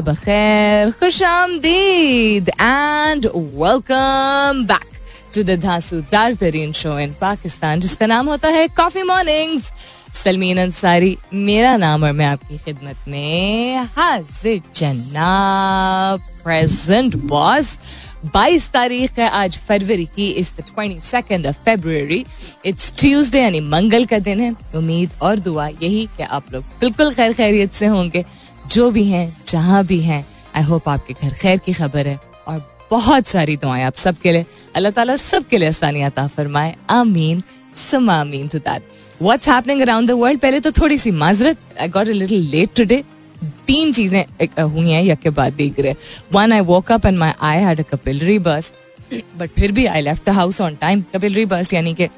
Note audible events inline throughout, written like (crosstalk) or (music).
बखैर खुश आमदीद and welcome back to the Tareen show in Pakistan जिसका नाम होता है कॉफ़ी मॉर्निंग्स सलमीन अंसारी, मेरा नाम और मैं आपकी खिदमत में हाजिर जनाब प्रेजेंट बॉस 22 तारीख है, आज फरवरी की, इस twenty second of February it's Tuesday यानी मंगल का दिन है। उम्मीद और दुआ यही कि आप लोग बिल्कुल खैर खैरियत से होंगे। जो भी हैं, जहाँ भी हैं आई होप आपके घर खैर की खबर है और बहुत सारी दुआएँ आप सबके लिए। अल्लाह ताला सबके लिए आसानियाँ अता फरमाए। आमीन। सम आमीन to that what's happening around the world पहले तो थोड़ी सी माजरत। I got a little late today तीन चीज़ें हुई हैं, यक के बाद देख रहे one I woke up and my eye had a capillary burst but फिर भी I left the house on time capillary burst यानी कि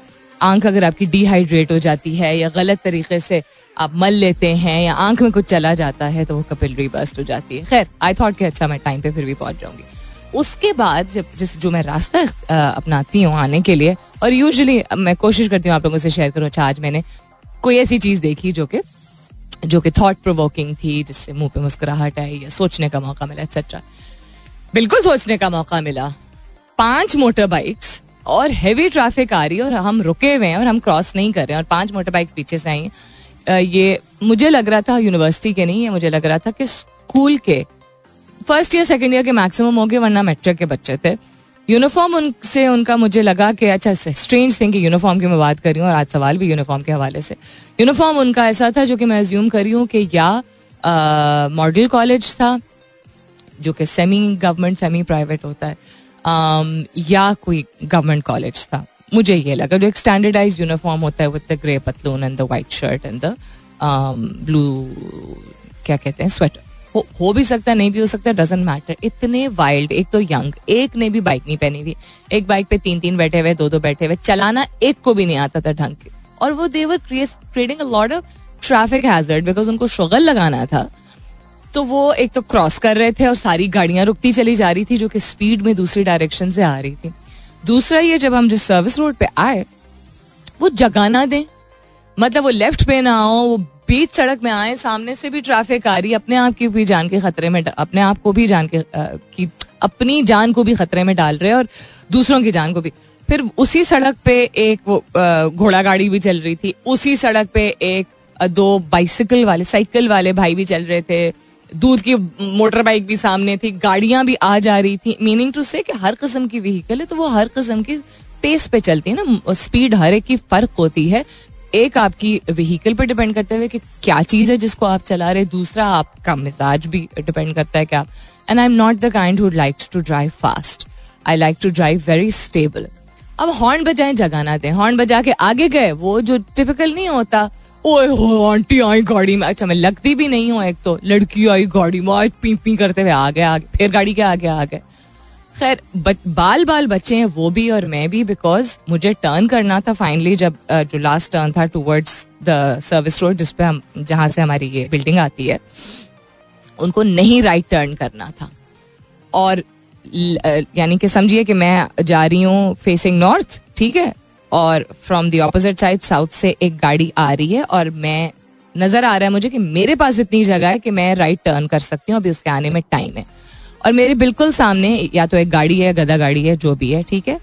आँख अगर आपकी डिहाइड्रेट हो जाती है या गलत तरीके से आप मल लेते हैं या आँख में कुछ चला जाता है तो वो कपिलरी बस्ट हो जाती है। खैर आई थॉट कि अच्छा मैं टाइम पे फिर भी पहुँच जाऊँगी। उसके बाद जब जिस, जो मैं रास्ता अपनाती हूँ आने के लिए, और यूजुअली मैं कोशिश करती हूँ आप लोगों से शेयर करूँ अच्छा आज मैंने कोई ऐसी चीज़ देखी जो कि जो कि थॉट प्रोवोकिंग थी, जिससे मुँह पे मुस्कुराहट आई या सोचने का मौका मिला एक्सेट्रा बिल्कुल सोचने का मौका मिला। पाँच मोटर बाइक्स और हेवी ट्रैफ़िक आ रही है और हम रुके हुए हैं और हम क्रॉस नहीं कर रहे हैं और पाँच मोटर बाइक्स पीछे से आई हैं। ये मुझे लग रहा था यूनिवर्सिटी के नहीं है मुझे लग रहा था कि स्कूल के फ़र्स्ट ईयर सेकेंड ईयर के मैक्सिमम हो गए वरना मेट्रिक के बच्चे थे। यूनिफॉर्म उनसे उनका मुझे लगा कि अच्छा स्ट्रेंज थिंग यूनिफॉर्म की मैं बात कर रही हूँ और आज सवाल भी यूनिफॉर्म के हवाले से। यूनिफॉर्म उनका ऐसा था जो कि मैं एज्यूम कर रही हूँ कि या मॉडल कॉलेज था जो कि सेमी गवर्नमेंट सेमी प्राइवेट होता है um, या कोई गवर्नमेंट कॉलेज था। मुझे ये लगा जो एक स्टैंडर्डाइज यूनिफॉर्म होता है विद द ग्रे पतलून and the white shirt and the blue क्या कहते हैं स्वेटर हो, हो भी सकता नहीं भी हो सकता डजेंट मैटर इतने वाइल्ड एक तो यंग एक ने भी बाइक नहीं पहनी हुई. एक बाइक पे तीन तीन बैठे हुए दो दो बैठे हुए चलाना एक को भी नहीं आता था ढंग के. और वो they were creating a lot of traffic hazard because उनको शुगल लगाना था. तो वो एक तो क्रॉस कर रहे थे और सारी गाड़ियाँ रुकती चली जा रही थी जो कि स्पीड में दूसरी डायरेक्शन से आ रही थी. दूसरा ये जब हम जिस सर्विस रोड पे आए वो जगह ना दें। मतलब वो लेफ़्ट पे ना हो वो बीच सड़क में आए सामने से भी ट्रैफ़िक आ रही अपने आप की भी जान के खतरे में अपने आप को भी जान के आ, की अपनी जान को भी खतरे में डाल रहे और दूसरों की जान को भी। फिर उसी सड़क पे एक वो घोड़ा गाड़ी भी चल रही थी। उसी सड़क पे एक दो बाइसिकल वाले साइकिल वाले भाई भी चल रहे थे। दूध की मोटर बाइक भी सामने थी, गाड़ियाँ भी आ जा रही थी। मीनिंग टू से कि हर किस्म की व्हीकल है तो वो हर किस्म की पेस पे चलती है ना। स्पीड हर एक की फ़र्क होती है। एक आपकी व्हीकल पर डिपेंड करते हुए कि क्या चीज़ है जिसको आप चला रहे दूसरा आपका मिजाज भी डिपेंड करता है कि आप। And I am not the kind who likes to drive fast I like to drive very stable अब हॉर्न बजाएँ जगाना दें। हॉर्न बजा के आगे गए, वो जो टिपिकल नहीं होता ओए हो आंटी आई गाड़ी में। अच्छा मैं लगती भी नहीं हूँ एक तो। लड़की आई गाड़ी में, आज पी पी करते हुए आगे आगे फिर गाड़ी के आगे आ गए। खैर बाल बाल बच्चे हैं, वो भी और मैं भी बिकॉज़ मुझे टर्न करना था फाइनली जब जो लास्ट टर्न था टूवर्ड्स द सर्विस रोड जिसपे हम, जहाँ से हमारी ये बिल्डिंग आती है, उनको नहीं राइट टर्न करना था। और यानी कि समझिए कि मैं जा रही हूँ फेसिंग नॉर्थ ठीक है? और from the opposite side south से एक गाड़ी आ रही है और मैं, नज़र आ रहा है मुझे कि मेरे पास इतनी जगह है कि मैं राइट टर्न कर सकती हूँ, अभी उसके आने में टाइम है। और मेरे बिल्कुल सामने, या तो एक गाड़ी है गदा गाड़ी है, जो भी है, ठीक है?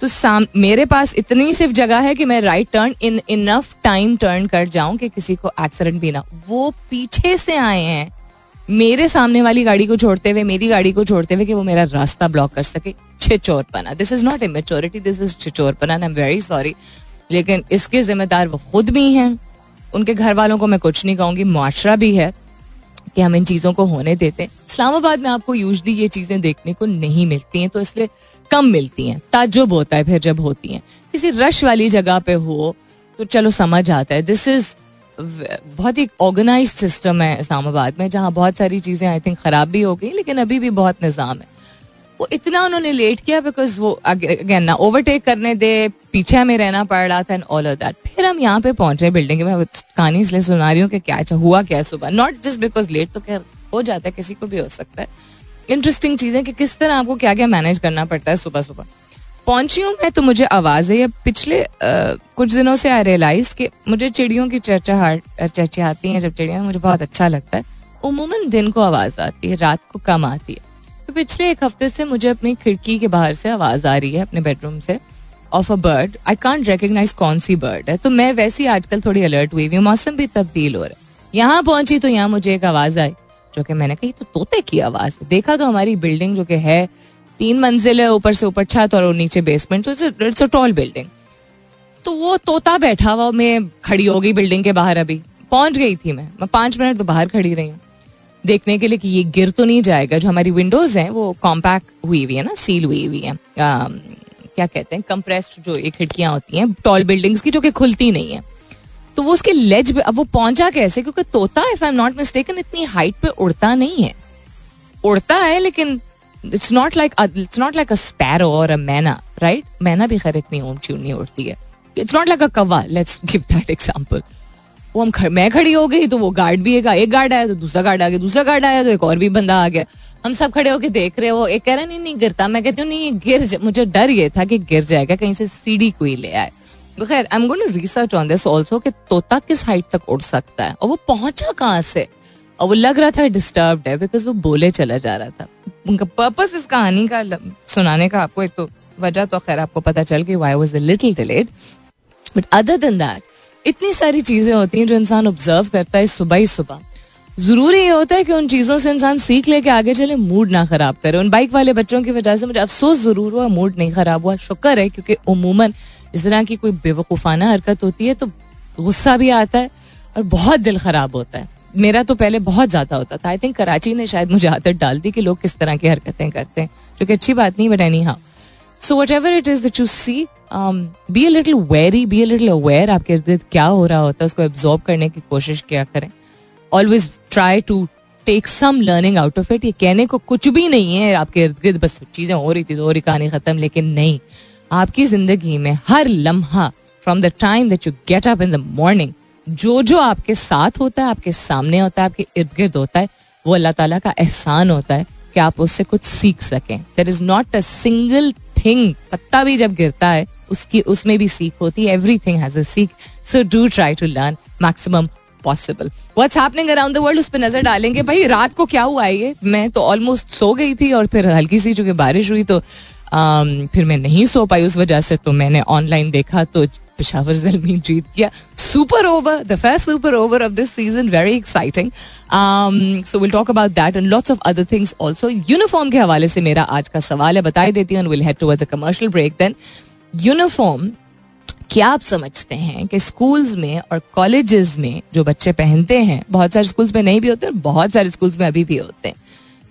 तो साम, मेरे पास इतनी सिर्फ़ जगह है कि मैं right turn in enough time turn कर जाऊँ कि किसी को एक्सीडेंट भी ना वो पीछे से आए हैं, मेरे सामने वाली गाड़ी को छोड़ते हुए, मेरी गाड़ी को छोड़ते हुए कि वो मेरा रास्ता ब्लॉक कर सके। छिचोरपना this is not immaturity this is छिचोरपना I am very sorry लेकिन इसके जिम्मेदार वो खुद भी हैं। उनके घर वालों को मैं कुछ नहीं कहूँगी मुआरा भी है कि हम इन चीज़ों को होने देते। हैं इस्लामाबाद में आपको यूजली ये चीज़ें देखने को नहीं मिलती हैं तो इसलिए कम मिलती हैं ताजुब होता है फिर जब होती हैं। किसी रश वाली जगह पे हो तो चलो समझ आता है। दिस इज़ बहुत ही ऑर्गेनाइज सिस्टम है इस्लामाबाद में, जहाँ बहुत सारी चीज़ें आई थिंक ख़राब भी हो गई, लेकिन अभी भी बहुत निज़ाम है। वो इतना उन्होंने लेट किया बिकॉज़ वो अगेन ना ओवरटेक करने दे पीछे हमें रहना पड़ रहा था एंड ऑल ऑफ़ दैट फिर हम यहाँ पे पहुँच रहे बिल्डिंग में कहानी इसलिए सुना रही हूँ कि क्या अच्छा हुआ क्या सुबह। नॉट जस्ट बिकॉज़ लेट तो क्या हो जाता है किसी को भी हो सकता है। इंटरेस्टिंग चीज़ें कि किस तरह आपको क्या क्या मैनेज करना पड़ता है सुबह सुबह। पहुँची हूँ मैं तो मुझे आवाज़ है पिछले आ, कुछ दिनों से आई रियलाइज़ कि मुझे चिड़ियों की चर्चा चर्चा हैं। जब चिड़िया मुझे बहुत अच्छा लगता है उमूमन दिन को आवाज़ आती है रात को कम आती है। तो पिछले एक हफ़्ते से मुझे अपनी खिड़की के बाहर से आवाज़ आ रही है, अपने बेडरूम से of a bird I can't recognise कौन सी बर्ड है। तो मैं वैसी आजकल थोड़ी अलर्ट हुई हुई मौसम भी तब्दील हो रहा है। यहाँ पहुँची तो यहाँ मुझे एक आवाज़ आई, जो कि मैंने कही तो तोते की आवाज़ देखा तो हमारी बिल्डिंग जो कि है, तीन मंजिल है, ऊपर से ऊपर छत और नीचे basement it's a tall building तो वो तोता बैठा हुआ, मैं खड़ी हो गई बिल्डिंग के बाहर अभी। पहुँच गई थी मैं। मैं पाँच मिनट तो बाहर खड़ी रही हूँ। देखने के लिए कि ये गिर तो नहीं जाएगा। जो हमारी विंडोज़ हैं, वो कॉम्पैक्ट हुई हुई है ना सील हुई हुई है। क्या कहते हैं कंप्रेस्ड जो ये खिड़कियाँ होती हैं टॉल बिल्डिंग्स की जो कि खुलती नहीं है। तो वो उसके लेज अब वो पहुँचा कैसे? क्योंकि तोता if I am not mistaken इतनी हाइट पे उड़ता नहीं है। उड़ता है, लेकिन it's not like it's not like a sparrow और अ मैना राइट मैना भी खैर इतनी ऊँची उड़ती है। इट्स नॉट लाइक अ कवा लेट्स गिव दैट एग्जांपल वो हम खड़, मैं खड़ी हो गई तो वो गार्ड भी एक, एक गार्ड आया तो दूसरा गार्ड आ गया दूसरा गार्ड आया तो एक और भी बंदा आ गया। हम सब खड़े होके देख रहे हो एक कह रहा नहीं नहीं गिरता। मैं कहती हूँ नहीं ये गिर मुझे डर ये था कि गिर जाएगा कहीं से सीढ़ी कोई ले आए। तो खैर I am going to research on this also कि तोता किस हाइट तक उड़ सकता है। और वो पहुँचा कहाँ से? और वो लग रहा था डिस्टर्ब है बिकॉज़ वो बोले चला जा रहा था। उनका पर्पस इस कहानी का सुनाने का आपको एक तो वजह तो खैर आपको पता चल गई why was little delayed but other than that इतनी सारी चीज़ें होती हैं जो इंसान ऑब्ज़र्व करता है सुबह ही सुबह। ज़रूरी ये होता है कि उन चीज़ों से इंसान सीख लेके आगे चले मूड ना खराब करे। उन बाइक वाले बच्चों की वजह से मुझे अफसोस ज़रूर हुआ मूड नहीं खराब हुआ। शुक्र है क्योंकि उमूमन इस तरह की कोई बेवकूफाना हरकत होती है तो गुस्सा भी आता है और बहुत दिल खराब होता है। मेरा तो पहले बहुत ज़्यादा होता था। आई थिंक कराची ने शायद मुझे आदत डाल दी कि लोग किस तरह की हरकतें करते हैं, जो कि अच्छी बात नहीं but anyhow so whatever it is that you see be a little very be a little aware आपके इर्द गिर्द क्या हो रहा होता है, उसको एब्जॉर्ब करने की कोशिश किया करें। Always try to take some learning out of it ये कहने को कुछ भी नहीं है, आपके इर्द गिर्द बस चीज़ें हो रही थी, हो रही कहानी खत्म, लेकिन नहीं। आपकी ज़िंदगी में हर लम्हा from the time that you get up in the morning जो जो आपके साथ होता है, आपके सामने होता है, आपके इर्द गिर्द होता है, वो अल्लाह ताला का एहसान होता है कि आप उससे कुछ सीख सकें। There is not a single thing पत्ता भी जब गिरता है उसकी उसमें भी सीख होती है। एवरी थिंग हैज़ सीख so do try to learn maximum possible what's happening around the world उस पर नज़र डालेंगे। भाई रात को क्या हुआ ये? मैं तो ऑलमोस्ट सो गई थी और फिर हल्की सी चूँकि बारिश हुई तो आ, फिर मैं नहीं सो पाई उस वजह से तो मैंने ऑनलाइन देखा तो पिशावर जलमी जीत गया super over the first super over of this season very exciting so will talk about that and lots of other things also uniform के हवाले से मेरा आज का सवाल है बताई देती हूँ will head towards a commercial break then uniform क्या आप समझते हैं कि स्कूल्स में और कॉलेजेस में जो बच्चे पहनते हैं बहुत सारे स्कूल्स में नहीं भी होते बहुत सारे स्कूल्स में अभी भी होते हैं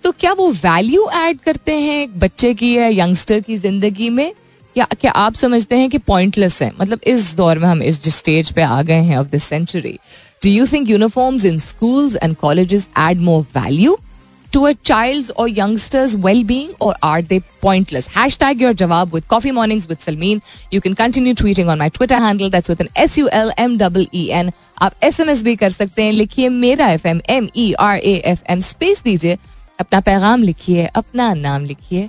तो क्या वो वैल्यू ऐड करते हैं बच्चे की या यंगस्टर की ज़िंदगी में क्या क्या आप समझते हैं कि पॉइंटलेस है? मतलब इस दौर में हम इस स्टेज पे आ गए हैं of this century do you think uniforms in schools and colleges add more value to a child और youngsters well being are they pointless hashtag your जवाब with coffee mornings with Salmeen you can continue tweeting on my Twitter handle that's with N S U L M double E N आप S M S भी कर सकते हैं, लिखिए मेरा F M M E R A F M space दीजिए, अपना पैगाम लिखिए, अपना नाम लिखिए।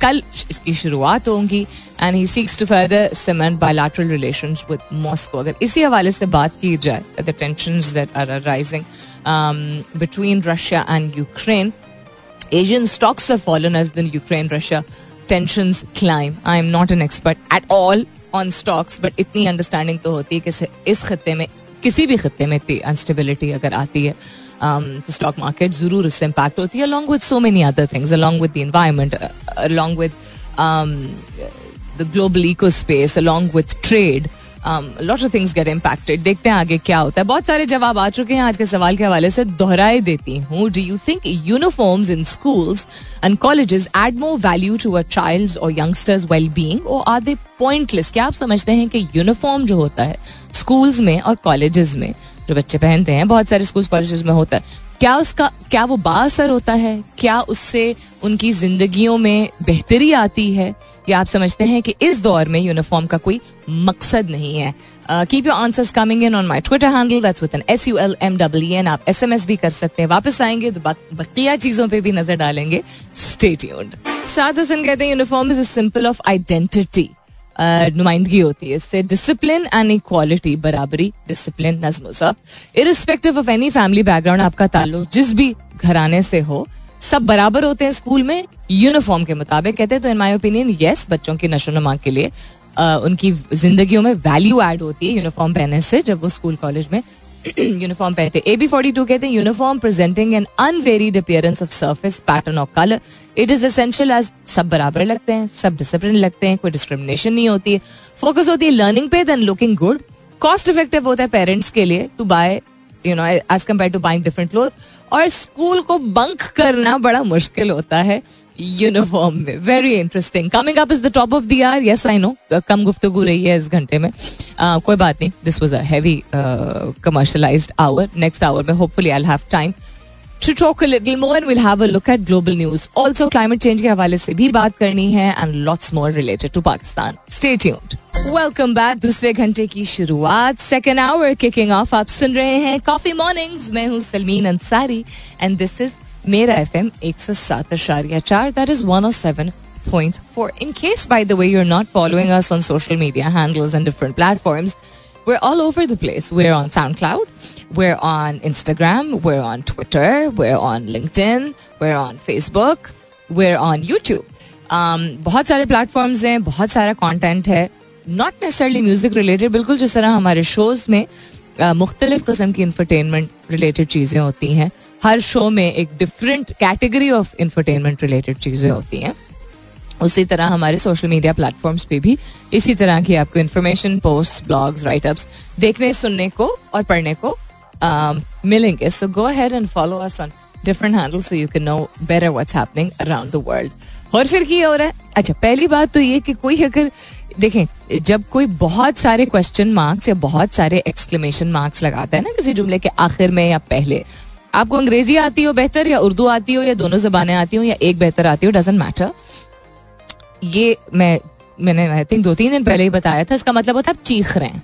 कल इसकी शुरुआत होंगी and he seeks to further cement bilateral relation with Moscow अगर इसी हवाले से बात की जाए the tensions that are rising Russia and Ukraine. Asian stocks have fallen as the Ukraine Russia tensions climb. I am not an expert at all on stocks, but इतनी understanding तो होती है कि इस खत्े में किसी भी खत्े में इतनी अनस्टेबिलिटी अगर आती है स्टॉक मार्केट ज़रूर उससे इम्पैक्ट होती है along with so many other things along with the environment along with the global eco space along with trade lot of things get impacted देखते हैं आगे क्या होता है बहुत सारे जवाब आ चुके हैं आज के सवाल के हवाले से दोहराए देती हूँ do you think uniforms in schools and colleges add more value to a child और youngsters well being are they pointless क्या आप समझते हैं कि यूनिफॉर्म जो होता है स्कूल्स में और कॉलेजेस में जो बच्चे पहनते हैं, बहुत सारे स्कूल कॉलेजेस में होता है। क्या उसका, क्या वो बासर होता है? क्या उससे उनकी जिंदगियों में बेहतरी आती है? या आप समझते हैं कि इस दौर में यूनिफॉर्म का कोई मकसद नहीं है। Keep your answers coming in on my Twitter handle that's with N S U L M W N आप एस एम एस भी कर सकते हैं। वापस आएँगे तो बकिया चीज़ों पे भी नज़र डालेंगे। स्टे ट्यून्ड साथ हसन कहते हैं uniform is a symbol of identity नुमाइंदगी होती है इससे। डिसिप्लिन एंड इक्वालिटी बराबरी। डिसिप्लिन नज्म irrespective of any family background आपका ताल्लुक जिस भी घराने से हो, सब बराबर होते हैं स्कूल में यूनिफॉर्म के मुताबिक। कहते हैं तो इन माई ओपिनियन येस बच्चों की नशो नुमा के लिए उनकी जिंदगियों में वैल्यू ऐड होती है यूनिफॉर्म पहनने से, जब वो स्कूल कॉलेज में (clears throat) यूनिफॉर्म पहनते। ए बी फोर्टी टू कहते हैं uniform presenting an unvaried appearance of surface pattern of colour it is essential as सब बराबर लगते हैं, सब डिसिप्लिन लगते हैं, कोई डिस्क्रिमिनेशन नहीं होती। है फोकस होती है लर्निंग पे then looking good cost effective होता है पेरेंट्स के लिए to buy you know as compare to buying different cloth और स्कूल को बंक करना बड़ा मुश्किल होता है। यूनिफॉर्म में very interesting coming up is the top of the hour yes I know कम गुफ्तगु रही है इस घंटे में uh, कोई बात नहीं this was a heavy commercialized hour next hour में hopefully I have time to talk a little more will have a look at global news also climate change के हवाले से भी बात करनी है and lots more related to Pakistan stay tuned welcome back दूसरे घंटे की शुरुआत सेकेंड आवर किकिंग ऑफ़ आप सुन रहे हैं कॉफ़ी मॉर्निंग्स मैं हूँ Salmeen Ansari and this is मेरा एफ़ एम एक सौ सात अशारिया चार that is one oh seven point four. In case, by the way, you're not following us on social media handles and different platforms, we're all over the place. We're on SoundCloud, we're on Instagram, we're on Twitter, we're on LinkedIn, we're on Facebook, we're on YouTube. Um, बहुत सारे platforms हैं बहुत सारा content है not necessarily music related बिल्कुल जिस तरह हमारे शोज़ में uh, मुख्तलिफ़ किस्म की इंफरटेनमेंट रिलेटेड चीज़ें होती हैं हर शो में एक different category of infotainment related चीज़ें होती हैं। उसी तरह हमारे सोशल मीडिया प्लेटफॉर्म्स पे भी इसी तरह की आपको इन्फॉर्मेशन पोस्ट ब्लॉग्स राइटअप्स देखने, सुनने को और पढ़ने को मिलेंगे। So go ahead and follow us on different handle so you can know better what's happening around the world और फिर की हो रहा है? अच्छा पहली बात तो ये कि कोई अगर, देखें, जब कोई बहुत सारे क्वेश्चन मार्क्स या बहुत सारे एक्सक्लेमेशन मार्क्स लगाता है ना किसी जुमले के आखिर में या पहले आपको अंग्रेज़ी आती हो बेहतर या उर्दू आती हो या दोनों जबानें आती हो या एक बेहतर आती हो डजेंट मैटर ये मैं, मैंने आई थिंक दो तीन दिन पहले ही बताया था, इसका मतलब होता है आप चीख रहे हैं।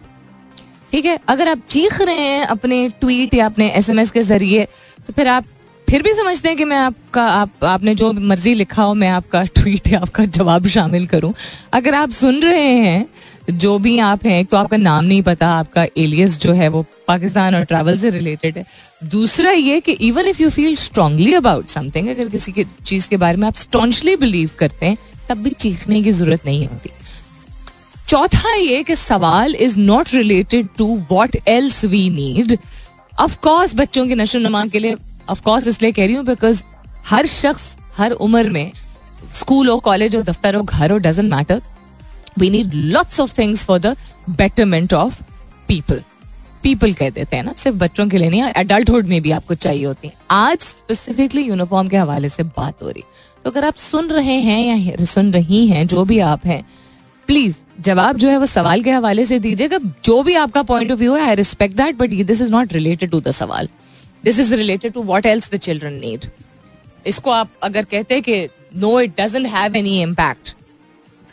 ठीक है? अगर आप चीख रहे हैं अपने ट्वीट या अपने एसएमएस के ज़रिए तो फिर आप फिर भी समझते हैं कि मैं आपका, आप, आपने जो मर्ज़ी लिखा हो, मैं आपका ट्वीट या आपका जवाब शामिल करूँ। अगर आप सुन रहे हैं जो भी आप हैं तो आपका नाम नहीं पता, आपका एलियस जो है वो पाकिस्तान और ट्रैवल से रिलेटेड है। दूसरा ये कि even if you feel strongly about something अगर किसी के, चीज़ के बारे में आप स्टॉन्चली बिलीव करते हैं, तब भी चीखने की ज़रूरत नहीं होती। चौथा ये कि सवाल is not related to what else we need of course बच्चों की नशो नमा के लिए अफकोर्स इसलिए कह रही हूँ बिकॉज़ हर शख्स, हर उम्र में स्कूल हो कॉलेज हो, दफ्तर हो, घर हो doesn't matter we need lots of things for the betterment of people people कह देते हैं ना, सिर्फ़ बच्चों के लिए नहीं एडल्टहुड में भी आपको चाहिए होती है। आज स्पेसिफिकली यूनिफॉर्म के हवाले से बात हो रही। तो अगर आप सुन रहे हैं या सुन रही हैं, जो भी आप हैं प्लीज़ जवाब जो है वो सवाल के हवाले से दीजिएगा, जो भी आपका पॉइंट ऑफ़ व्यू है I respect that but this is not related to the सवाल। This is related to what else the children need इसको आप अगर कहते कि no it doesn't have any impact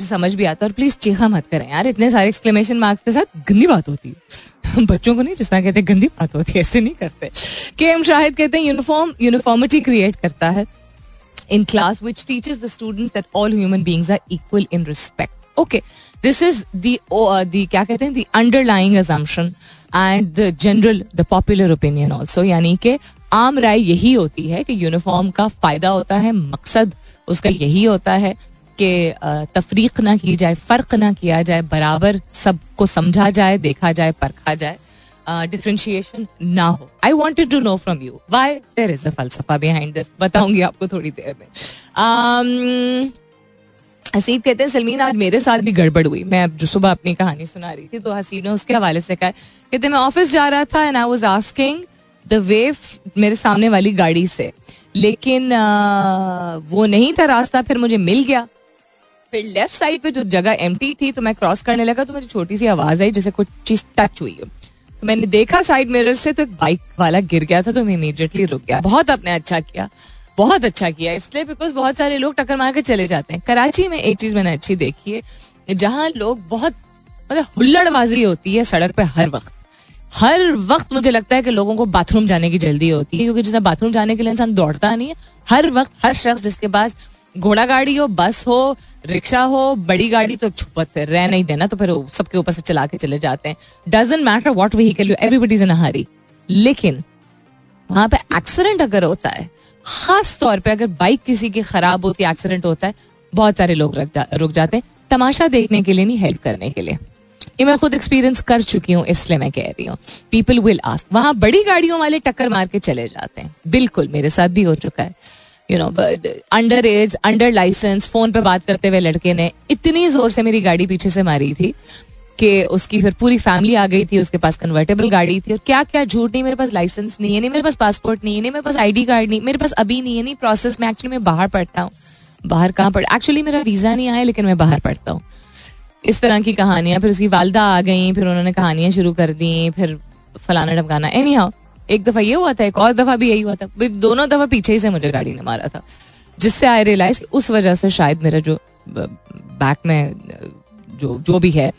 समझ भी आता है और प्लीज़ चीखा मत करें यार, इतने सारे एक्सक्लेमेशन मार्क्स के साथ गंदी बात होती है। (laughs) बच्चों को नहीं, जिस तरह कहते गंदी बात होती है, ऐसे नहीं करते। के एम शाहिद कहते हैं यूनिफॉर्म यूनिफॉर्मिटी क्रिएट करता है। In class which teachers the students that all human beings are equal in respect okay this is the क्या कहते हैं the underlying assumption and the general the popular opinion also यानी कि आम राय यही होती है कि यूनिफॉर्म का फ़ायदा होता है, मकसद उसका यही होता है। कि तफरीक ना की जाए फ़र्क ना किया जाए बराबर सबको समझा जाए देखा जाए परखा जाए डिफ्रेंशिएशन ना हो। I wanted to know from you why there is a फलसफा behind this बताऊँगी आपको थोड़ी देर में। हसीब कहते हैं सलमीन आज मेरे साथ भी गड़बड़ हुई। मैं अब जो सुबह अपनी कहानी सुना रही थी तो हसीब ने उसके हवाले से कहा कहते मैं ऑफ़िस जा रहा था and I was asking the way मेरे सामने वाली गाड़ी से। लेकिन आ, वो नहीं था रास्ता फिर मुझे मिल गया। फिर लेफ़्ट साइड पे जो जगह एम थी तो मैं क्रॉस करने लगा तो मेरी छोटी सी आवाज़ आई, जैसे कुछ चीज़ टच हुई तो मैंने देखा साइड मिरर से तो एक बाइक वाला गिर गया था तो मैं इमीडिएटली रुक गया। बहुत अपने अच्छा किया, बहुत अच्छा किया, इसलिए बिकॉज़ बहुत सारे लोग टक्कर मार के चले जाते हैं। कराची में एक चीज़ मैंने अच्छी देखी है, जहाँ लोग बहुत मतलब हुल्लड़बाजी होती है सड़क पे हर वक्त। हर वक्त मुझे लगता है कि लोगों को बाथरूम जाने की जल्दी होती है, क्योंकि जितना बाथरूम जाने के लिए इंसान दौड़ता नहीं है, हर वक्त, हर शख्स जिसके पास घोड़ा गाड़ी हो बस हो रिक्शा हो बड़ी गाड़ी तो छुपत रह नहीं देना तो फिर सबके ऊपर से चला के चले जाते हैं। Doesn't matter what vehicle everybody in hurry लेकिन वहाँ पे एक्सीडेंट अगर होता है खास तौर पे अगर बाइक किसी की खराब होती है एक्सीडेंट होता है बहुत सारे लोग रुक जा, रुक जाते हैं तमाशा देखने के लिए नहीं हेल्प करने के लिए। ये मैं खुद एक्सपीरियंस कर चुकी हूँ इसलिए मैं कह रही हूँ। पीपल विल आस्क वहाँ बड़ी गाड़ियों वाले टक्कर मार के चले जाते हैं। बिल्कुल मेरे साथ भी हो चुका है। You know under age under license phone पे बात करते हुए लड़के ने इतनी ज़ोर से मेरी गाड़ी पीछे से मारी थी कि उसकी फिर पूरी फैमिली आ गई थी, उसके पास कन्वर्टेबल गाड़ी थी और क्या क्या झूठ नहीं, मेरे पास लाइसेंस नहीं है, नहीं मेरे पास पासपोर्ट नहीं है, नहीं मेरे पास आईडी कार्ड नहीं, मेरे पास अभी नहीं है, नहीं प्रोसेस में एक्चुअली मैं बाहर पढ़ता हूँ। बाहर कहाँ पढ़ एक्चुअली मेरा वीज़ा नहीं आया, लेकिन मैं बाहर पढ़ता हूँ। इस तरह की कहानियाँ, फिर उसकी वालदा आ गई, फिर उन्होंने कहानियाँ शुरू कर दी, फिर फलाना ढमकाना। एनी हाउ एक दफ़ा ये हुआ था, एक और दफ़ा भी यही हुआ था। दोनों दफ़ा पीछे ही से मुझे गाड़ी ने मारा था, जिससे आई रियलाइज़ उस वजह से शायद मेरा जो बैक में, जो जो भी है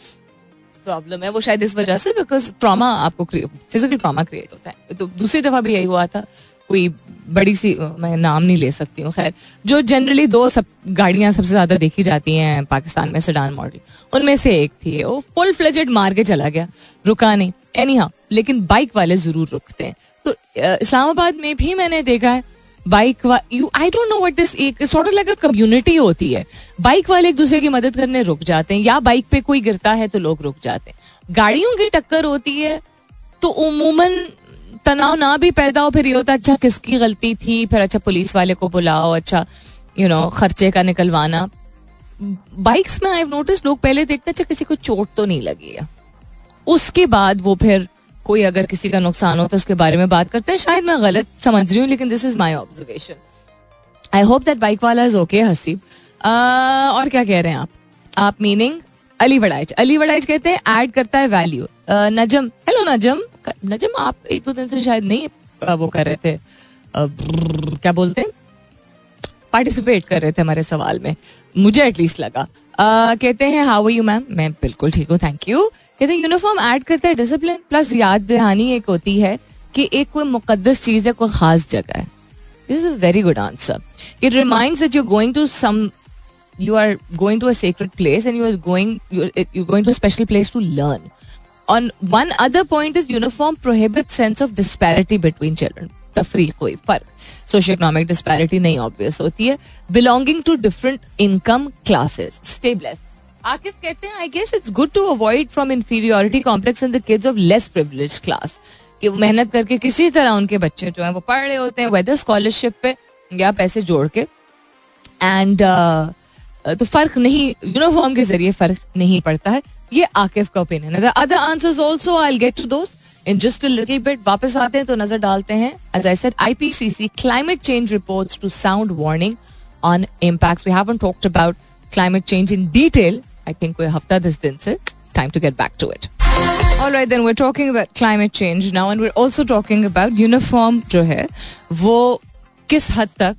प्रॉब्लम है, वो शायद इस वजह से बिकॉज़ ट्रामा आपको फ़िज़िकल ट्रामा क्रिएट होता है। तो दूसरी दफ़ा भी यही हुआ था, कोई बड़ी सी मैं नाम नहीं ले सकती हूँ, खैर, जो जनरली दो सब गाड़ियाँ सबसे ज़्यादा देखी जाती हैं, पाकिस्तान में सडान मॉडल उनमें से एक थी, वो फुल फ्लेजेड मार के चला गया, रुका नहीं। एनी हाँ लेकिन बाइक वाले ज़रूर रुकते हैं। तो इस्लामाबाद में भी मैंने देखा है bike you I don't know what this एक sort of like a community होती है। बाइक वाले एक दूसरे की मदद करने रुक जाते हैं या बाइक पे कोई गिरता है तो लोग रुक जाते हैं। गाड़ियों की टक्कर होती है तो उमूमन तनाव ना भी पैदा हो फिर ये होता अच्छा किसकी गलती थी? फिर अच्छा पुलिस वाले को बुलाओ अच्छा यू you नो know, खर्चे का निकलवाना। बाइक्स में आई नोटिस लोग पहले देखते अच्छा किसी को चोट तो नहीं लगी है। उसके बाद वो फिर कोई अगर किसी का नुकसान हो तो उसके बारे में बात करते हैं। शायद मैं गलत समझ रही हूँ, लेकिन this is my observation I hope that bike वाला इज़ ओके हसीब और क्या कह रहे हैं आप? आप मीनिंग अली वड़ाइज अली वड़ाइज कहते हैं ऐड करता है वैल्यू नजम। हेलो नजम। नजम, आप एक दो दिन से शायद नहीं वो कर रहे थे। क्या बोलते हैं? पार्टिसिपेट कर रहे थे हमारे सवाल में। मुझे एटलीस्ट लगा। आ, कहते हैं हाउ यू मैम मैं बिल्कुल ठीक हूँ थैंक यू कहते हैं यूनिफॉर्म ऐड करते हैं डिसिप्लिन प्लस याद दहानी एक होती है कि एक कोई मुकदस चीज़ है कोई खास जगह है। This is a very good answer it remind you going to some you are going to a secret place and you are going you going to special place to learn on one other point is uniform prohibit sense of disparity between children तफरीक कोई फ़र्क। Socio economic disparity नहीं obvious होती है। Belonging to different income classes stay blessed Akif कहते हैं I guess it's good to avoid from inferiority complex in the kids of less privilege class कि वो मेहनत करके किसी तरह उनके बच्चे जो हैं वो पढ़ रहे होते हैं वेदर स्कॉलरशिप पे या पैसे जोड़ के। एंड uh, तो फ़र्क नहीं यूनिफॉर्म के ज़रिए फ़र्क नहीं पड़ता है। ये आकिफ का ओपिनियन है। Other answers also I get to दोस्त इन जस्ट लिटिल बिट वापस आते हैं तो नज़र डालते हैं as I said IPCC climate change reports to sound warning on impacts we haven't talked about climate change in detail I think कोई हफ़्ता दस दिन से time to get back to it All right, then we're talking about climate change now, and we're also talking about uniform जो है वो किस हद तक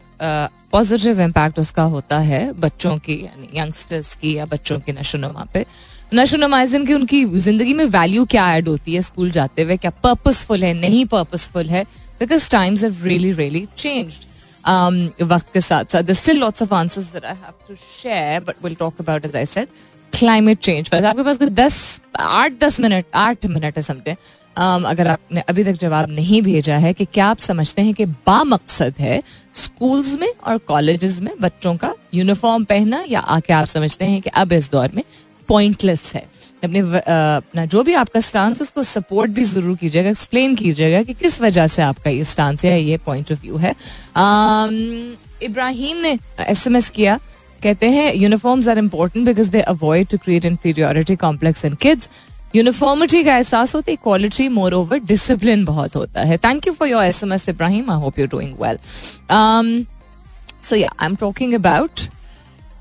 पॉजिटिव इम्पैक्ट उसका होता है बच्चों की यानी यंगस्टर्स की या बच्चों की नशो नुमा पे। नशो नुमाइजन की उनकी ज़िंदगी में वैल्यू क्या ऐड होती है स्कूल जाते हुए? क्या पर्पसफुल है? नहीं पर्पसफुल है? Because times have really really changed वक्त के साथ साथ still lots of answers that I have to share but will talk about as I said climate change बस आपके पास कोई दस आठ दस मिनट आठ मिनट है समझे? Um, अगर आपने अभी तक जवाब नहीं भेजा है कि क्या आप समझते हैं कि बा मकसद है स्कूल्स में और कॉलेजेस में बच्चों का यूनिफॉर्म पहनना या आके आप समझते हैं कि अब इस दौर में पॉइंटलेस है। अपने अपना जो भी आपका स्टांस उसको सपोर्ट भी ज़रूर कीजिएगा एक्सप्लेन कीजिएगा कि किस वजह से आपका ये स्टांस है ये पॉइंट ऑफ़ व्यू है। इब्राहिम ने एस एम एस किया, कहते हैं uniforms are important because they avoid to create inferiority complex in kids uniformity का एहसास होता है इक्वालिटी मोर ओवर डिसिप्लिन बहुत होता है. Thank you for your S M S Ibrahim I hope you doing well so yeah I am talking about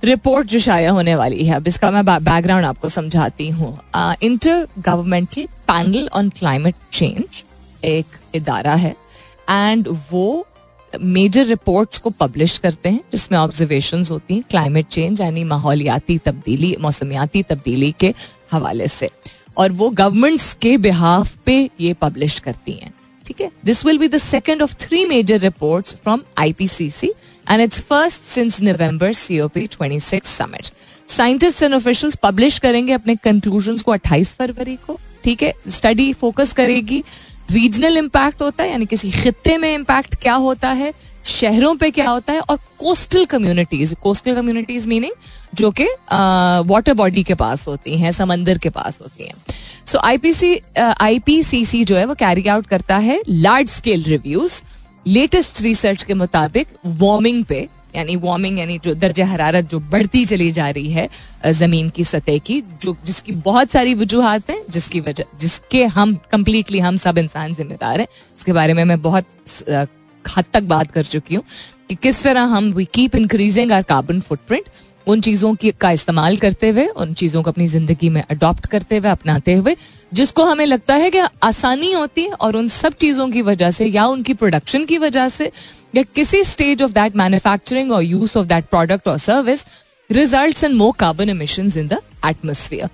report जो शाया होने वाली है। अब इसका मैं बैकग्राउंड आपको समझाती हूँ। Intergovernmental panel on climate change एक इदारा है। एंड वो मेजर रिपोर्ट्स को पब्लिश करते हैं, जिसमें ऑब्जर्वेशन होती हैं क्लाइमेट चेंज यानी माहौलियाती तब्दीली, मौसमियाती तब्दीली के हवाले से। और वो गवर्नमेंट्स के बिहाफ पे ये पब्लिश करती हैं। ठीक है? This will be the second of three major reports from IPCC and it's first since November COP 26 summit scientist and officials publish करेंगे अपने कंक्लूजन को 28 फरवरी को, ठीक है? स्टडी फोकस करेगी। रीजनल इम्पैक्ट होता है, यानी किसी खत्ते में इम्पैक्ट क्या होता है? शहरों पे क्या होता है? और coastal communities coastal communities meaning जो कि वाटर बॉडी के पास होती हैं, समंदर के पास होती हैं। सो आईपीसी आईपीसीसी जो है, वो कैरी आउट करता है large scale reviews latest research के मुताबिक वार्मिंग पे, यानी वार्मिंग यानी जो दर्जा हरारत जो बढ़ती चली जा रही है ज़मीन की सतह की, जो जिसकी बहुत सारी वजूहत हैं, जिसकी वजह, जिसके हम कंप्लीटली हम सब इंसान जिम्मेदार हैं। इसके बारे में मैं बहुत हद तक बात कर चुकी हूँ कि किस तरह हम we keep increasing our carbon footprint उन चीज़ों की का इस्तेमाल करते हुए, उन चीज़ों को अपनी ज़िंदगी में अडॉप्ट करते हुए, अपनाते हुए, जिसको हमें लगता है कि आसानी होती है और उन सब चीज़ों की वजह से या उनकी प्रोडक्शन की वजह से या किसी स्टेज ऑफ़ दैट मैन्युफैक्चरिंग और यूज़ ऑफ़ दैट प्रोडक्ट और service result in more carbon emission in the atmosphere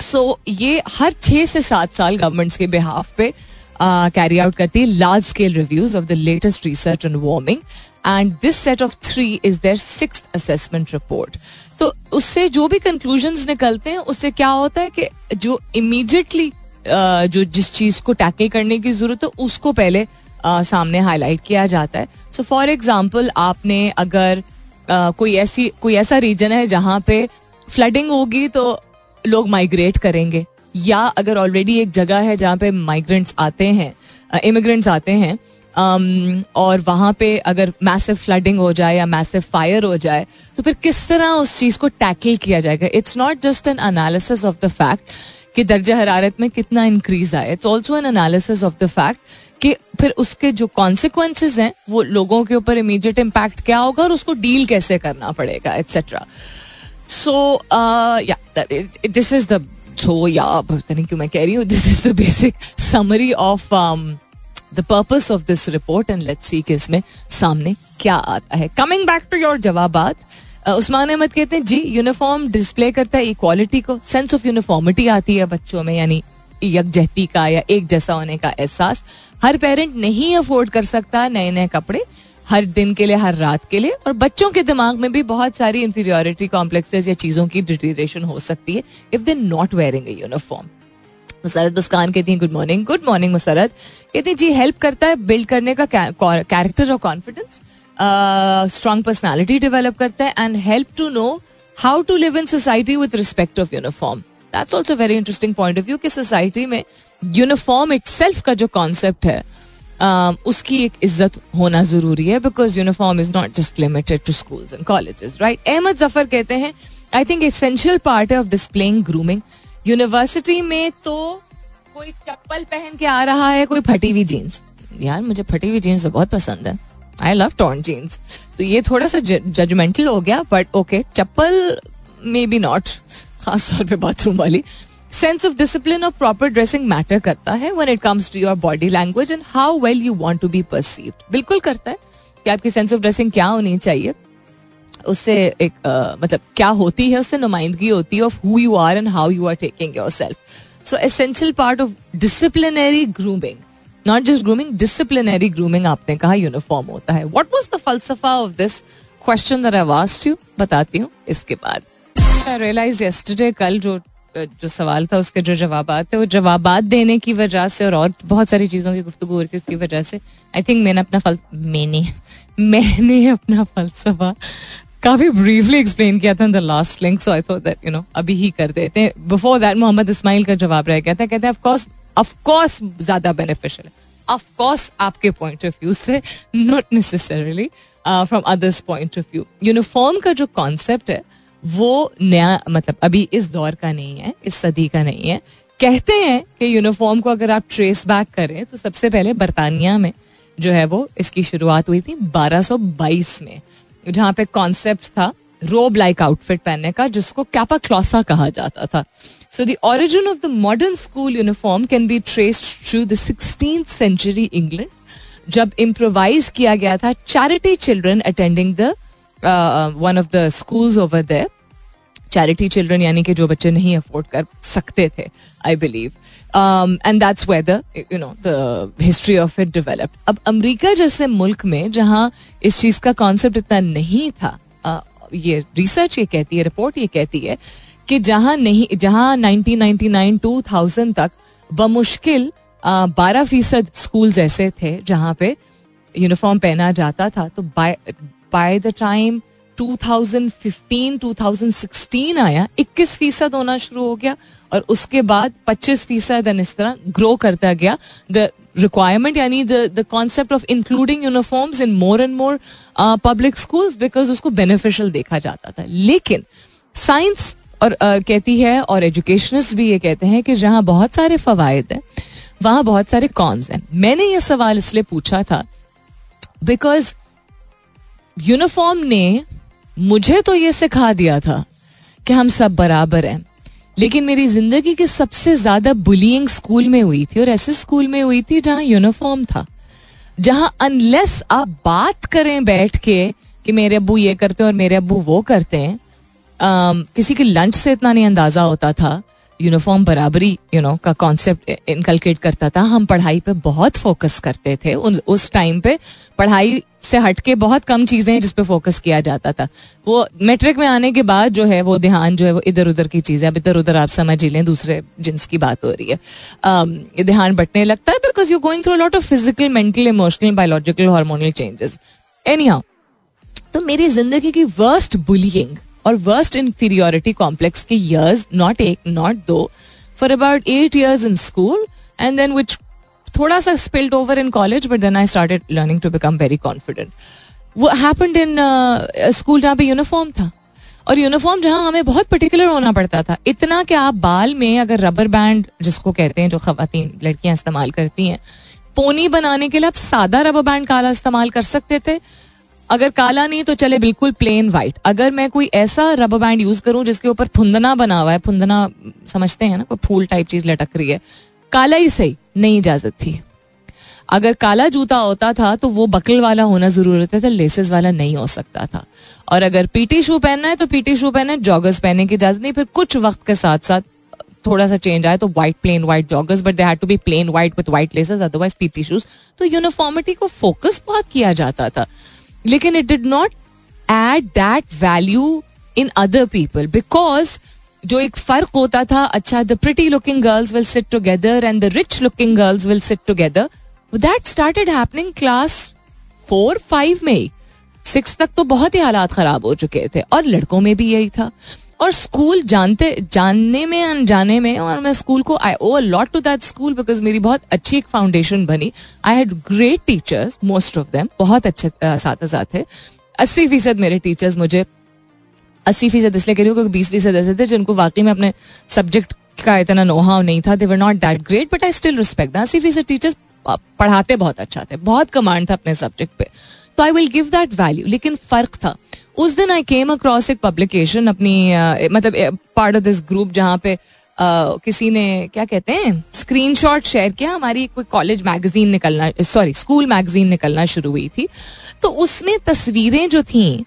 so ये हर छः से सात साल गवर्नमेंट्स के बिहाफ पे कैरी आउट करती है large scale reviews of the latest research on warming and this set of three is there six assessment report तो उससे जो भी कंक्लूजन निकलते हैं उससे क्या होता है कि जो इमीडिएटली जो जिस चीज़ को टैकल करने की ज़रूरत है उसको पहले आ, सामने हाईलाइट किया जाता है। सो फॉर एग्ज़ाम्पल आपने अगर कोई ऐसी कोई ऐसा रीजन है जहाँ पे फ्लडिंग होगी तो लोग माइग्रेट करेंगे। या अगर ऑलरेडी एक जगह है जहाँ पे माइग्रेंट्स आते हैं इमिग्रेंट्स आते हैं um, और वहाँ पे अगर मैसिव फ्लडिंग हो जाए या मैसिव फायर हो जाए तो फिर किस तरह उस चीज़ को टैकल किया जाएगा? It's not just an analysis of the fact कि दर्जा हरारत में कितना इंक्रीज आया। It's also an analysis of the fact कि फिर उसके जो कॉन्सिक्वेंसेज हैं वो लोगों के ऊपर इमीडिएट इम्पैक्ट क्या होगा और उसको डील कैसे करना पड़ेगा एट्सेट्रा सो या दिस इज़ द सो या पता नहीं क्यों मैं कह रही हूँ this is the basic summary of the purpose of this report and let's see कि इसमें सामने क्या आता है। कमिंग बैक टू योर जवाबात उस्मान अहमद कहते हैं, जी यूनिफॉर्म डिस्प्ले करता है इक्वालिटी को सेंस ऑफ़ यूनिफॉर्मिटी आती है बच्चों में, यानी यकजहती का या एक जैसा होने का एहसास। हर पेरेंट नहीं अफोर्ड कर सकता नए नए कपड़े हर दिन के लिए, हर रात के लिए। और बच्चों के दिमाग में भी बहुत सारी इंफीरियोरिटी कॉम्प्लेक्सेस या चीज़ों की डिटीरेशन हो सकती है if they not wearing a uniform Musarrat बसकान कहती हैं good morning good morning Musarrat. कहती हैं, जी हेल्प करता है बिल्ड करने का कैरेक्टर और कॉन्फिडेंस स्ट्रॉन्ग पर्सनैलिटी डेवलप करता है and help to know how to live in society with respect of uniform that's also very interesting point of view कि सोसाइटी में यूनिफॉर्म इट का जो कॉन्सेप्ट है उसकी एक इज़्ज़त होना ज़रूरी है because uniform is not just limited to school and colleges right Ahmed Zafar कहते हैं I think essential part of displaying grooming university में तो कोई चप्पल पहन के आ रहा है कोई फटी हुई जीन्स यार मुझे फटी हुई जीन्स बहुत पसंद है आई लव टॉर्न जीन्स तो ये थोड़ा सा जजमेंटल हो गया but okay chappal may be not खासतौर पे बाथरूम वाली सेंस ऑफ़ डिसिप्लिन और प्रॉपर ड्रेसिंग मैटर करता है when it comes to your body language and how well you want to be perceive बिल्कुल करता है कि आपकी सेंस ऑफ़ ड्रेसिंग क्या होनी चाहिए। उससे एक uh, मतलब क्या होती है उससे नुमाइंदगी होती है of who you are and how you are taking yourself so essential part of disciplinary grooming not just grooming disciplinary grooming आपने कहा यूनिफॉर्म होता है। वॉट वॉज़ द फलसफा ऑफ़ दिस क्वेश्चन बताती हूँ इसके बाद। आई रियलाइज़ यस्टरडे कल जो जो सवाल था, उसके जो जवाब थे, वो जवाब देने की वजह से और और बहुत सारी चीज़ों की गुफ्तु हो रही उसकी वजह से आई थिंक मैंने अपना फल, मैंने मैंने अपना फलसफा काफ़ी ब्रीफली एक्सप्लेन किया था in the last link so I thought that you know अभी ही कर देते हैं। बिफोर दैट मोहम्मद इस्माइल का जवाब रह गया था, कहते हैं ऑफकोर्स ऑफकोर्स ज़्यादा बेनिफिशियल है। ऑफकोर्स आपके पॉइंट ऑफ़ व्यू से not necessarily from others point of view uniform का जो कॉन्सेप्ट है वो नया मतलब अभी इस दौर का नहीं है, इस सदी का नहीं है। कहते हैं कि यूनिफॉर्म को अगर आप ट्रेस बैक करें तो सबसे पहले बरतानिया में जो है वो इसकी शुरुआत हुई थी 1222 में, जहाँ पे कॉन्सेप्ट था रोब लाइक आउटफिट पहनने का, जिसको कैपा क्लॉसा कहा जाता था। So the origin of the modern school uniform can be traced through the sixteen century England जब इम्प्रोवाइज किया गया था charity children attending the one of the schools over there charity children यानी कि जो बच्चे नहीं अफोर्ड कर सकते थे I believe and that's whether you know the history of it developed अब अमेरिका जैसे मुल्क में जहाँ इस चीज़ का कॉन्सेप्ट इतना नहीं था ये रिसर्च ये कहती है रिपोर्ट ये कहती है कि जहाँ नहीं जहाँ 1999 2000 तक बमुश्किल बारह फ़ीसद स्कूल ऐसे थे जहाँ पे यूनिफॉर्म पहना जाता था तो बाय द टाइम 2015 2016 आया 21 फ़ीसद होना शुरू हो गया और उसके बाद 25 फ़ीसद इस तरह ग्रो करता गया। द रिक्वायरमेंट यानी the concept of including uniforms in more and more public schools because उसको बेनिफिशियल देखा जाता था। लेकिन साइंस और uh, कहती है और एजुकेशनिस्ट भी ये कहते हैं कि जहाँ बहुत सारे फवायद हैं वहाँ बहुत सारे कॉन्स हैं। मैंने ये सवाल इसलिए पूछा था बिकॉज़ यूनिफॉर्म ने मुझे तो ये सिखा दिया था कि हम सब बराबर हैं। लेकिन मेरी ज़िंदगी की सबसे ज़्यादा बुलिंग स्कूल में हुई थी और ऐसे स्कूल में हुई थी जहाँ यूनिफॉर्म था। जहाँ अनलेस आप बात करें बैठ के कि मेरे अबू ये करते हैं और मेरे अबू वो करते हैं आ, किसी के लंच से इतना नहीं अंदाज़ा होता था। यूनिफॉर्म बराबरी यू नो का कॉन्सेप्ट इनकलकेट करता था। हम पढ़ाई पे बहुत फोकस करते थे। उस टाइम पे पढ़ाई से हटके बहुत कम चीज़ें जिस पे फोकस किया जाता था। वो मेट्रिक में आने के बाद जो है, वो ध्यान जो है, वो इधर उधर की चीज़ें, अब इधर उधर आप समझ ही लें, दूसरे जिन्स की बात हो रही है। ध्यान बटने लगता है because you going through lot of physical mental emotional biological hormonal changes any तो मेरी ज़िंदगी की वर्स्ट बुलिंग और वर्स्ट इंफीरियोरिटी कॉम्प्लेक्स के ईयर्स नॉट एक नॉट दो for about eight years in school and then which थोड़ा सा spilled over in college but then I started learning to become very confident वो हैपेंड इन स्कूल जहाँ पे uniform था। और यूनिफॉर्म जहाँ हमें बहुत पर्टिकुलर होना पड़ता था। इतना कि आप बाल में अगर रबर बैंड जिसको कहते हैं, जो खातन लड़कियाँ इस्तेमाल करती हैं, पोनी बनाने के लिए आप सादा रबर बैंड काला इस्तेमाल कर सकते थे। अगर काला नहीं तो चले बिल्कुल प्लेन वाइट अगर मैं कोई ऐसा रबर बैंड यूज़ करूँ जिसके ऊपर फुंदना बना हुआ है, फुंदना समझते हैं ना, कोई फूल टाइप चीज़ लटक रही है, काला ही सही, नहीं इजाज़त थी. अगर काला जूता होता था तो वो बकल वाला होना ज़रूरी होता था लेसेस वाला नहीं हो सकता था. और अगर पीटी शू पहनना है तो पीटी शू पहने जॉगर्स पहनने की इजाज़त नहीं, फिर कुछ वक्त के साथ साथ थोड़ा सा चेंज आया तो white plain white joggers but they had to be plain white with white laces otherwise PT shoes तो यूनिफॉर्मिटी को फोकस बहुत किया जाता था. लेकिन it did not add that value in other people because जो एक फ़र्क होता था अच्छा the pretty looking girls will sit together and the rich looking girls will sit together that started happening class four five में six तक तो बहुत ही हालात खराब हो चुके थे और लड़कों में भी यही था। और स्कूल जानते, जानने में, अनजाने में, और मैं स्कूल को I owe lot to that school because मेरी बहुत अच्छी एक फाउंडेशन बनी। I had great teachers most of them बहुत अच्छे साथ थे। अस्सी फ़ीसद मेरे टीचर्स मुझे, अस्सी फ़ीसद इसलिए कह रही हूँ क्योंकि बीस फ़ीसद ऐसे थे जिनको वाकई में अपने सब्जेक्ट का इतना नोहाव नहीं था। They were not that great but I still respect अस्सी फ़ीसद टीचर्स पढ़ाते बहुत अच्छा थे। बहुत कमांड था अपने सब्जेक्ट पे। तो I will give that value लेकिन फ़र्क था। उस दिन आई केम अक्रॉस एक पब्लिकेशन अपनी मतलब पार्ट ऑफ़ दिस ग्रुप जहाँ पे किसी ने, क्या कहते हैं स्क्रीनशॉट शेयर किया। हमारी कोई कॉलेज मैगजीन निकलना सॉरी स्कूल मैगजीन निकलना शुरू हुई थी। तो उसमें तस्वीरें जो थी,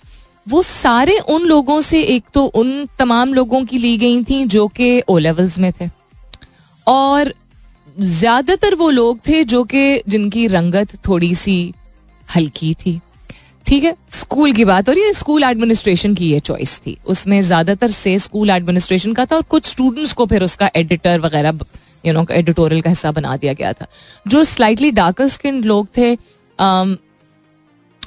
वो सारे उन लोगों से, एक तो उन तमाम लोगों की ली गई थी जो कि ओ लेवल्स में थे। और ज़्यादातर वो लोग थे जो कि, जिनकी रंगत थोड़ी सी हल्की थी। ठीक है? स्कूल की बात रही है स्कूल एडमिनिस्ट्रेशन की ये चॉइस थी। उसमें ज़्यादातर से स्कूल एडमिनिस्ट्रेशन का था और कुछ स्टूडेंट्स को फिर उसका एडिटर वगैरह यू नो एडिटोरियल का हिस्सा बना दिया गया था। जो स्लाइटली डार्कर स्किन लोग थे um,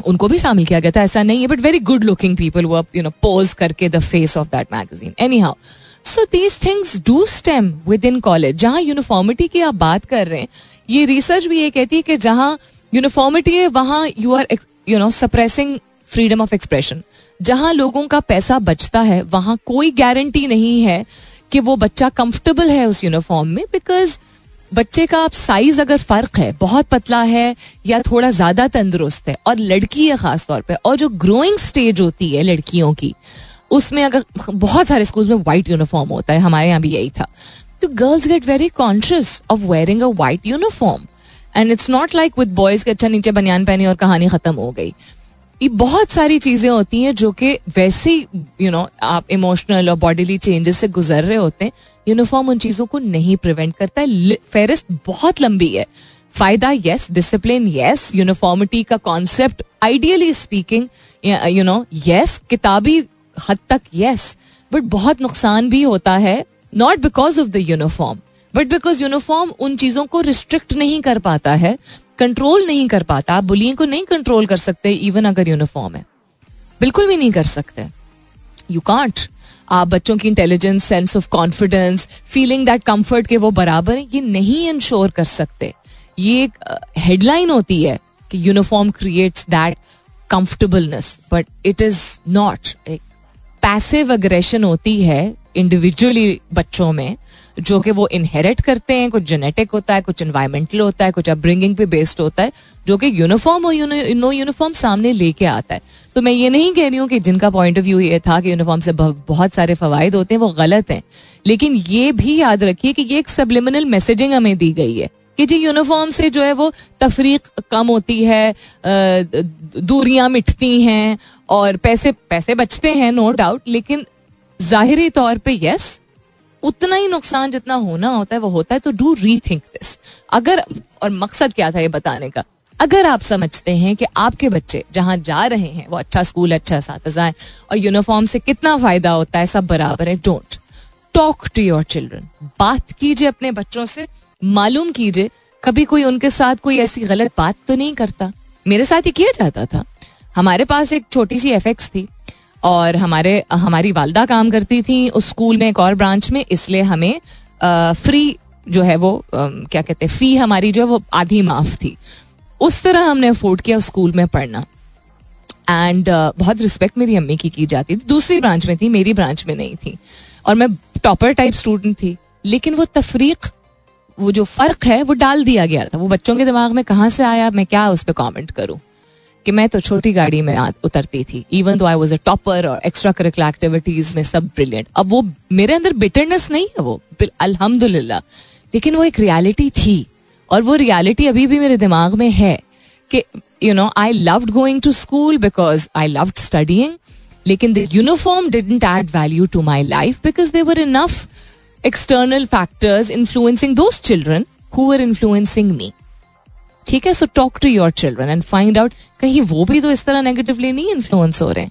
उनको भी शामिल किया गया था ऐसा नहीं है but very good looking people वो यू नो पोज करके the face of that magazine anyhow so these things do stem within college जहाँ यूनिफॉर्मिटी की आप बात कर रहे हैं ये रिसर्च भी ये कहती है कि जहाँ यूनिफॉर्मिटी है वहाँ you are you know suppressing freedom of expression जहाँ लोगों का पैसा बचता है, वहाँ कोई गारंटी नहीं है कि वो बच्चा कंफर्टेबल है उस यूनिफॉर्म में बिकॉज़ बच्चे का आप साइज़ अगर फ़र्क है, बहुत पतला है या थोड़ा ज़्यादा तंदुरुस्त है, और लड़की है खास तौर पे, और जो ग्रोइंग स्टेज होती है लड़कियों की, उसमें अगर बहुत सारे स्कूल में व्हाइट यूनिफॉर्म होता है, हमारे यहाँ भी यही था। तो girls get very conscious of wearing a white uniform and it's not like with boys के अच्छा नीचे बनियान पहनी और कहानी खत्म हो गई। ये बहुत सारी चीज़ें होती हैं जो कि वैसे यू नो आप इमोशनल और बॉडीली चेंजेस से गुजर रहे होते हैं। यूनिफॉर्म उन चीज़ों को नहीं प्रिवेंट करता है। फेरिस्त बहुत लंबी है। फ़ायदा यस डिसिप्लिन यस यूनिफॉर्मिटी का concept ideally speaking you know yes किताबी हद तक यस बट बहुत नुकसान भी होता है not because of the uniform but because uniform उन चीज़ों को रिस्ट्रिक्ट नहीं कर पाता है कंट्रोल नहीं कर पाता, आप बुलिंग को नहीं कंट्रोल कर सकते इवन अगर यूनिफॉर्म है। बिल्कुल भी नहीं कर सकते। यू कांट आप बच्चों की intelligence sense of confidence feeling that comfort के वो बराबर है, ये नहीं इंश्योर कर सकते। ये एक हेडलाइन होती है कि uniform creates that comfortableness but it is not एक पैसिव अग्रेशन होती है इंडिविजुअली बच्चों में जो कि वो इनहेरिट करते हैं, कुछ जेनेटिक होता है, कुछ इन्वायरमेंटल होता है, कुछ अपब्रिंगिंग पे बेस्ड होता है, जो कि यूनिफॉर्म और नो यूनिफॉर्म सामने लेके आता है। तो मैं ये नहीं कह रही हूँ कि जिनका पॉइंट ऑफ़ व्यू ये था कि यूनिफॉर्म से बहुत सारे फवायद होते हैं, वो गलत हैं। लेकिन ये भी याद रखिए कि ये एक सबलिमिनल मैसेजिंग हमें दी गई है कि जी यूनिफॉर्म से जो है वो तफरीक कम होती है दूरियाँ मिटती हैं और पैसे पैसे बचते हैं नो डाउट लेकिन जाहिरी तौर पे यस उतना ही नुकसान जितना होना होता है, वो होता है तो डू री थिंक दिस अगर, और मकसद क्या था ये बताने का? अगर आप समझते हैं कि आपके बच्चे जहाँ जा रहे हैं, वो अच्छा स्कूल अच्छा साथ है, और यूनिफॉर्म से कितना फ़ायदा होता है, सब बराबर है don't talk to your children बात कीजिए अपने बच्चों से, मालूम कीजिए, कभी कोई उनके साथ कोई ऐसी गलत बात तो नहीं करता? मेरे साथ ही किया जाता था। हमारे पास एक छोटी सी एफ़ थी। और हमारे, हमारी वालदा काम करती थी उस स्कूल में एक और ब्रांच में, इसलिए हमें फ्री जो है वो क्या कहते हैं फ़ी हमारी जो है वो आधी माफ़ थी। उस तरह हमने अफोर्ड किया स्कूल में पढ़ना। एंड बहुत रिस्पेक्ट मेरी अम्मी की की जाती थी। दूसरी ब्रांच में थी, मेरी ब्रांच में नहीं थी। और मैं टॉपर टाइप स्टूडेंट थी, लेकिन वो तफरीक, वो जो फ़र्क है, वो डाल दिया गया था। वो बच्चों के दिमाग में कहाँ से आया, मैं क्या उस पर कॉमेंट करूँ? कि मैं तो छोटी गाड़ी में उतरती थी even though I was a topper और एक्स्ट्रा करिकुलर एक्टिविटीज़ में सब ब्रिलियंट अब वो मेरे अंदर बिटरनेस नहीं है वो अल्हम्दुलिल्लाह लेकिन वो एक रियलिटी थी, और वो रियलिटी अभी भी मेरे दिमाग में है कि you know I loved going to school because I loved studying लेकिन the uniform didn't add value to my life because they were enough external factors influencing those children who influencing me ठीक है so talk to your children and find out कहीं वो भी तो इस तरह negatively नहीं इन्फ्लुएंस हो रहे हैं।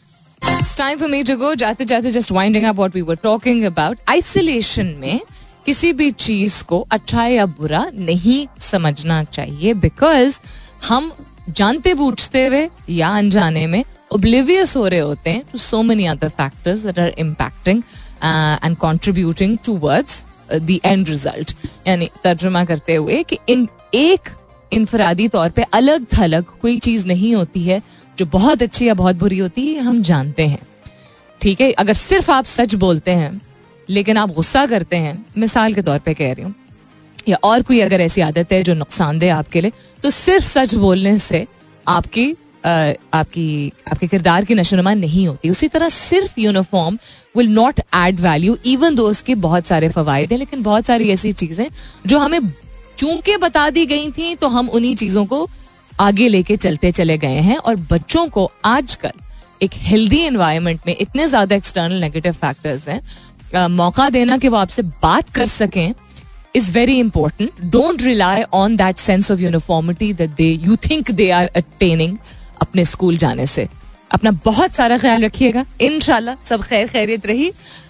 Time for me to go जाते जाते just winding up what we were talking about isolation में किसी भी चीज़ को अच्छा या बुरा नहीं समझना चाहिए बिकॉज़ हम जानते बूझते हुए या अनजाने में ओब्लिवियस हो रहे होते हैं to so many other factors that are impacting and contributing towards the end result यानी तर्जुमा करते हुए कि इन एक इनफरादी तौर पे अलग थलग कोई चीज़ नहीं होती है जो बहुत अच्छी या बहुत बुरी होती है, हम जानते हैं। ठीक है? अगर सिर्फ़ आप सच बोलते हैं, लेकिन आप गुस्सा करते हैं, मिसाल के तौर पे कह रही हूँ, या और कोई अगर ऐसी आदत है जो नुकसानदेह आपके लिए तो सिर्फ़ सच बोलने से आपकी आपकी, आपके किरदार की नशोनुमा नहीं होती। उसी तरह सिर्फ़ uniform will not add value even though उसके बहुत सारे फवायद हैं, लेकिन बहुत सारी ऐसी चीज़ें जो हमें चूँकि बता दी गई थी तो हम उन्हीं चीज़ों को आगे लेके चलते चले गए हैं और बच्चों को आजकल एक हेल्दी एनवायरमेंट में इतने ज़्यादा एक्सटर्नल नेगेटिव फैक्टर्स हैं मौका देना कि वो आपसे बात कर सकें is very important don't rely on that sense of uniformity that they you think they are attaining अपने स्कूल जाने से। अपना बहुत सारा ख्याल रखिएगा। इन सब खैर खैरियत रही।